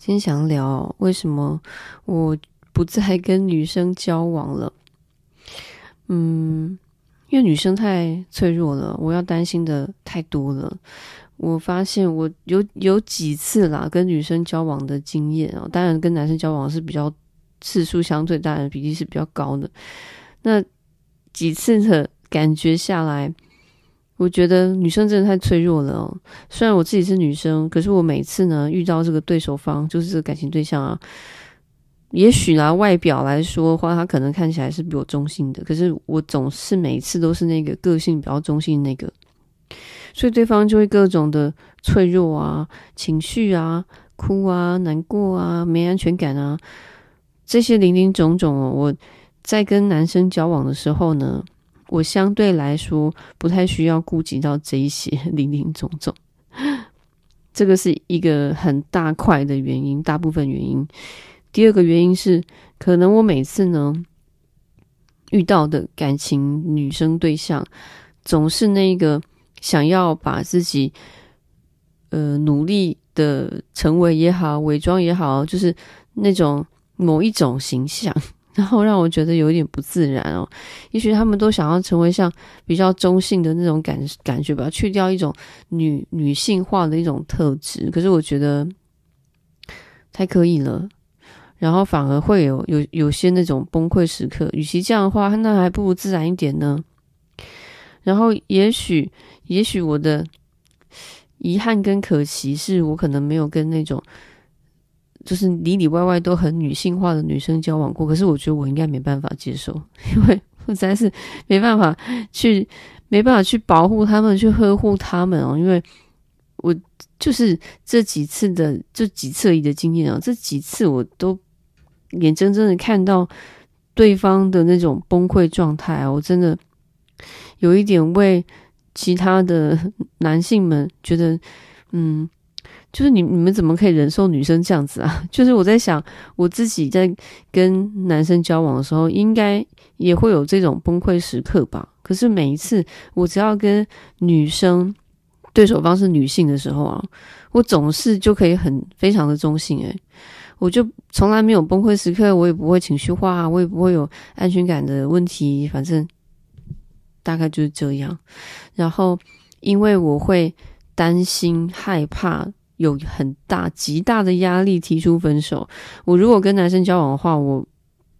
今天想聊为什么我不再跟女生交往了。嗯，因为女生太脆弱了，我要担心的太多了。我发现我有有几次啦，跟女生交往的经验哦，当然跟男生交往是比较次数相对，当然比例是比较高的。那几次的感觉下来。我觉得女生真的太脆弱了哦。虽然我自己是女生，可是我每次呢遇到这个对手方，就是这个感情对象啊，也许拿外表来说的话，他可能看起来是比我中性的，可是我总是每次都是那个个性比较中性那个，所以对方就会各种的脆弱啊、情绪啊、哭啊、难过啊、没安全感啊，这些林林总总哦。我在跟男生交往的时候呢。我相对来说不太需要顾及到这一些 林林总总，这个是一个很大块的原因，大部分原因。第二个原因是，可能我每次呢遇到的感情女生对象，总是那个想要把自己呃努力的成为也好，伪装也好，就是那种某一种形象。然后让我觉得有一点不自然哦，也许他们都想要成为像比较中性的那种感感觉吧，去掉一种女女性化的一种特质。可是我觉得太刻意了，然后反而会有有有些那种崩溃时刻。与其这样的话，那还不如自然一点呢。然后也许也许我的遗憾跟可惜是我可能没有跟那种。就是里里外外都很女性化的女生交往过，可是我觉得我应该没办法接受，因为我实在是没办法去，没办法去保护他们，去呵护他们哦。因为我就是这几次的这几次而已的经验啊，这几次我都眼睁睁的看到对方的那种崩溃状态啊，我真的有一点为其他的男性们觉得，嗯。就是你你们怎么可以忍受女生这样子啊？就是我在想，我自己在跟男生交往的时候，应该也会有这种崩溃时刻吧。可是每一次我只要跟女生对手方是女性的时候啊，我总是就可以很非常的中性诶、我就从来没有崩溃时刻，我也不会情绪化，我也不会有安全感的问题，反正大概就是这样。然后因为我会担心害怕。有很大极大的压力提出分手。我如果跟男生交往的话，我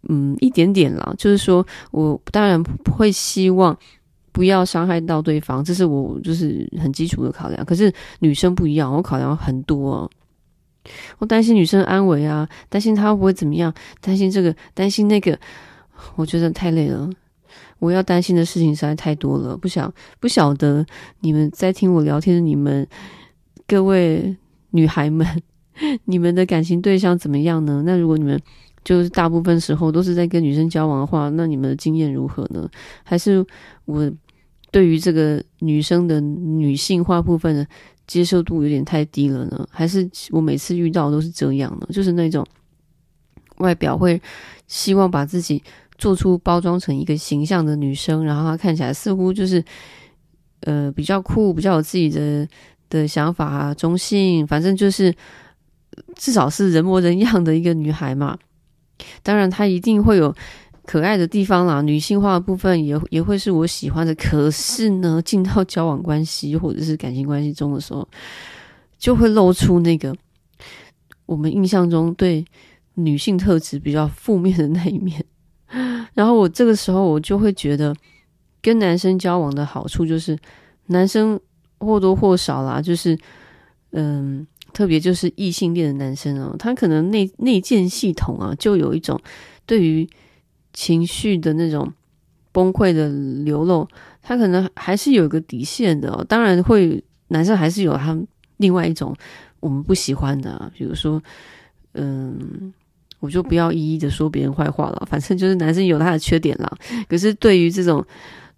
嗯一点点啦，就是说我当然不会希望不要伤害到对方，这是我就是很基础的考量。可是女生不一样，我考量很多啊，我担心女生安危啊，担心她会不会怎么样，担心这个，担心那个，我觉得太累了。我要担心的事情实在太多了，不想不晓得你们在听我聊天的你们各位。女孩们，你们的感情对象怎么样呢？那如果你们就是大部分时候都是在跟女生交往的话，那你们的经验如何呢？还是我对于这个女生的女性化部分的接受度有点太低了呢？还是我每次遇到都是这样呢？就是那种外表会希望把自己做出包装成一个形象的女生，然后她看起来似乎就是呃比较酷，比较有自己的。的想法，中性，反正就是至少是人模人样的一个女孩嘛。当然，她一定会有可爱的地方啦，女性化的部分也也会是我喜欢的。可是呢，进到交往关系或者是感情关系中的时候，就会露出那个我们印象中对女性特质比较负面的那一面。然后我这个时候我就会觉得，跟男生交往的好处就是男生。或多或少啦，就是，嗯，特别就是异性恋的男生哦，他可能内内建系统啊，就有一种对于情绪的那种崩溃的流露，他可能还是有一个底线的哦。当然会，男生还是有他另外一种我们不喜欢的，比如说，嗯，我就不要一一的说别人坏话了，反正就是男生有他的缺点啦。可是对于这种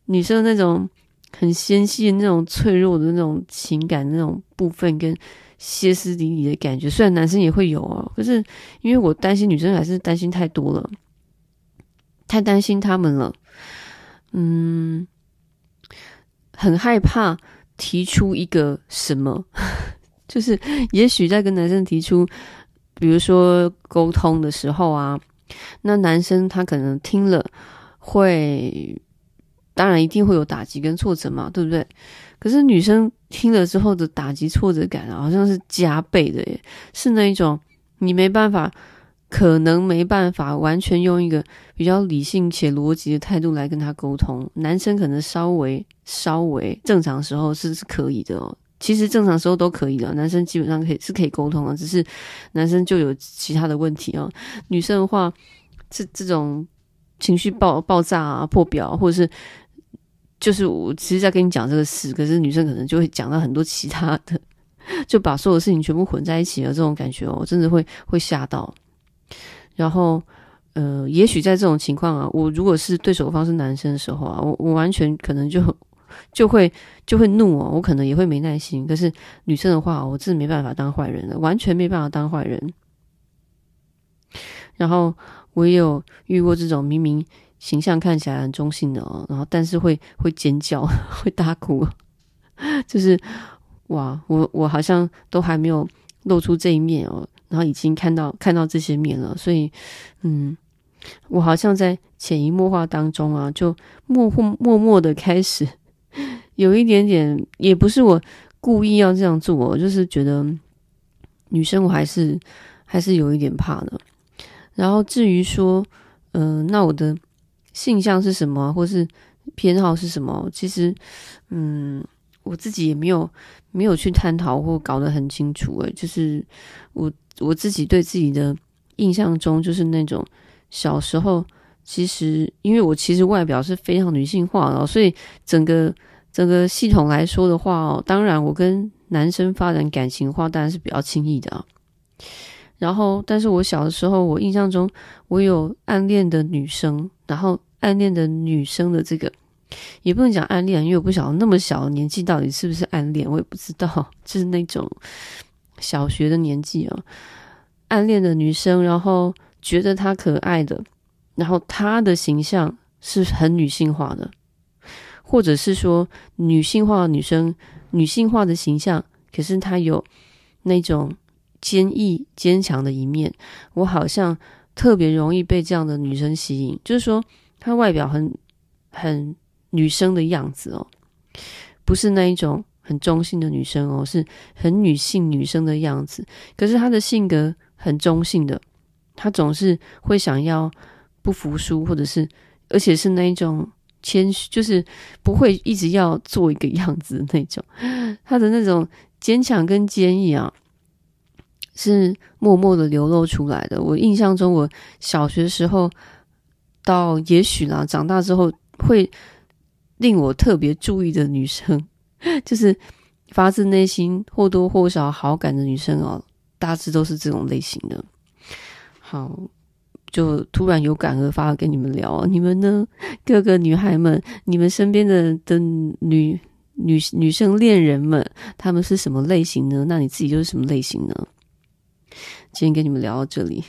女生那种。很纤细的那种脆弱的那种情感那种部分，跟歇斯底里的感觉，虽然男生也会有啊，可是因为我担心女生还是担心太多了，太担心他们了，嗯，很害怕提出一个什么，就是也许在跟男生提出。比如说沟通的时候啊，那男生他可能听了会，当然一定会有打击跟挫折嘛，对不对？可是女生听了之后的打击挫折感，好像是加倍的耶，是那一种你没办法，可能没办法完全用一个比较理性且逻辑的态度来跟他沟通。男生可能稍微稍微正常时候是是可以的哦，其实正常时候都可以的，男生基本上可以是可以沟通的，只是男生就有其他的问题啊。女生的话，这这种情绪爆爆炸啊、破表，或者是。就是我其实在跟你讲这个事，可是女生可能就会讲到很多其他的，就把所有事情全部混在一起了。这种感觉我真的会会吓到。然后，呃，也许在这种情况啊，我如果是对手方是男生的时候啊，我我完全可能就就会就会怒哦，我可能也会没耐心。可是女生的话，我真的没办法当坏人了，完全没办法当坏人。然后我也有遇过这种明明。形象看起来很中性的哦，然后但是会会尖叫，会大哭，就是哇，我我好像都还没有露出这一面哦，然后已经看到看到这些面了，所以嗯，我好像在潜移默化当中啊，就默默默默的开始有一点点，也不是我故意要这样做，我就是觉得女生我还是还是有一点怕的。然后至于说，嗯、那我的。性向是什么，或是偏好是什么？其实，嗯，我自己也没有没有去探讨或搞得很清楚。诶，就是我我自己对自己的印象中，就是那种小时候，其实因为我其实外表是非常女性化的，所以整个整个系统来说的话哦，当然我跟男生发展感情的话，当然是比较轻易的啊。然后，但是我小的时候，我印象中我有暗恋的女生，然后暗恋的女生的这个也不能讲暗恋，因为我不晓得那么小的年纪到底是不是暗恋，我也不知道，就是那种小学的年纪啊，暗恋的女生，然后觉得她可爱的，然后她的形象是很女性化的，或者是说女性化的女生，女性化的形象，可是她有那种。坚毅坚强的一面，我好像特别容易被这样的女生吸引。就是说，她外表很很女生的样子哦，不是那一种很中性的女生哦，是很女性女生的样子。可是她的性格很中性的，她总是会想要不服输，或者是而且是那一种谦虚，就是不会一直要做一个样子的那种。他的那种坚强跟坚毅啊。是默默的流露出来的。我印象中，我小学时候到也许啦，长大之后会令我特别注意的女生，就是发自内心或多或少好感的女生哦，大致都是这种类型的。好，就突然有感而发跟你们聊，你们呢？各个女孩们，你们身边的的女女女生恋人们，她们是什么类型呢？那你自己就是什么类型呢？今天跟你们聊到这里。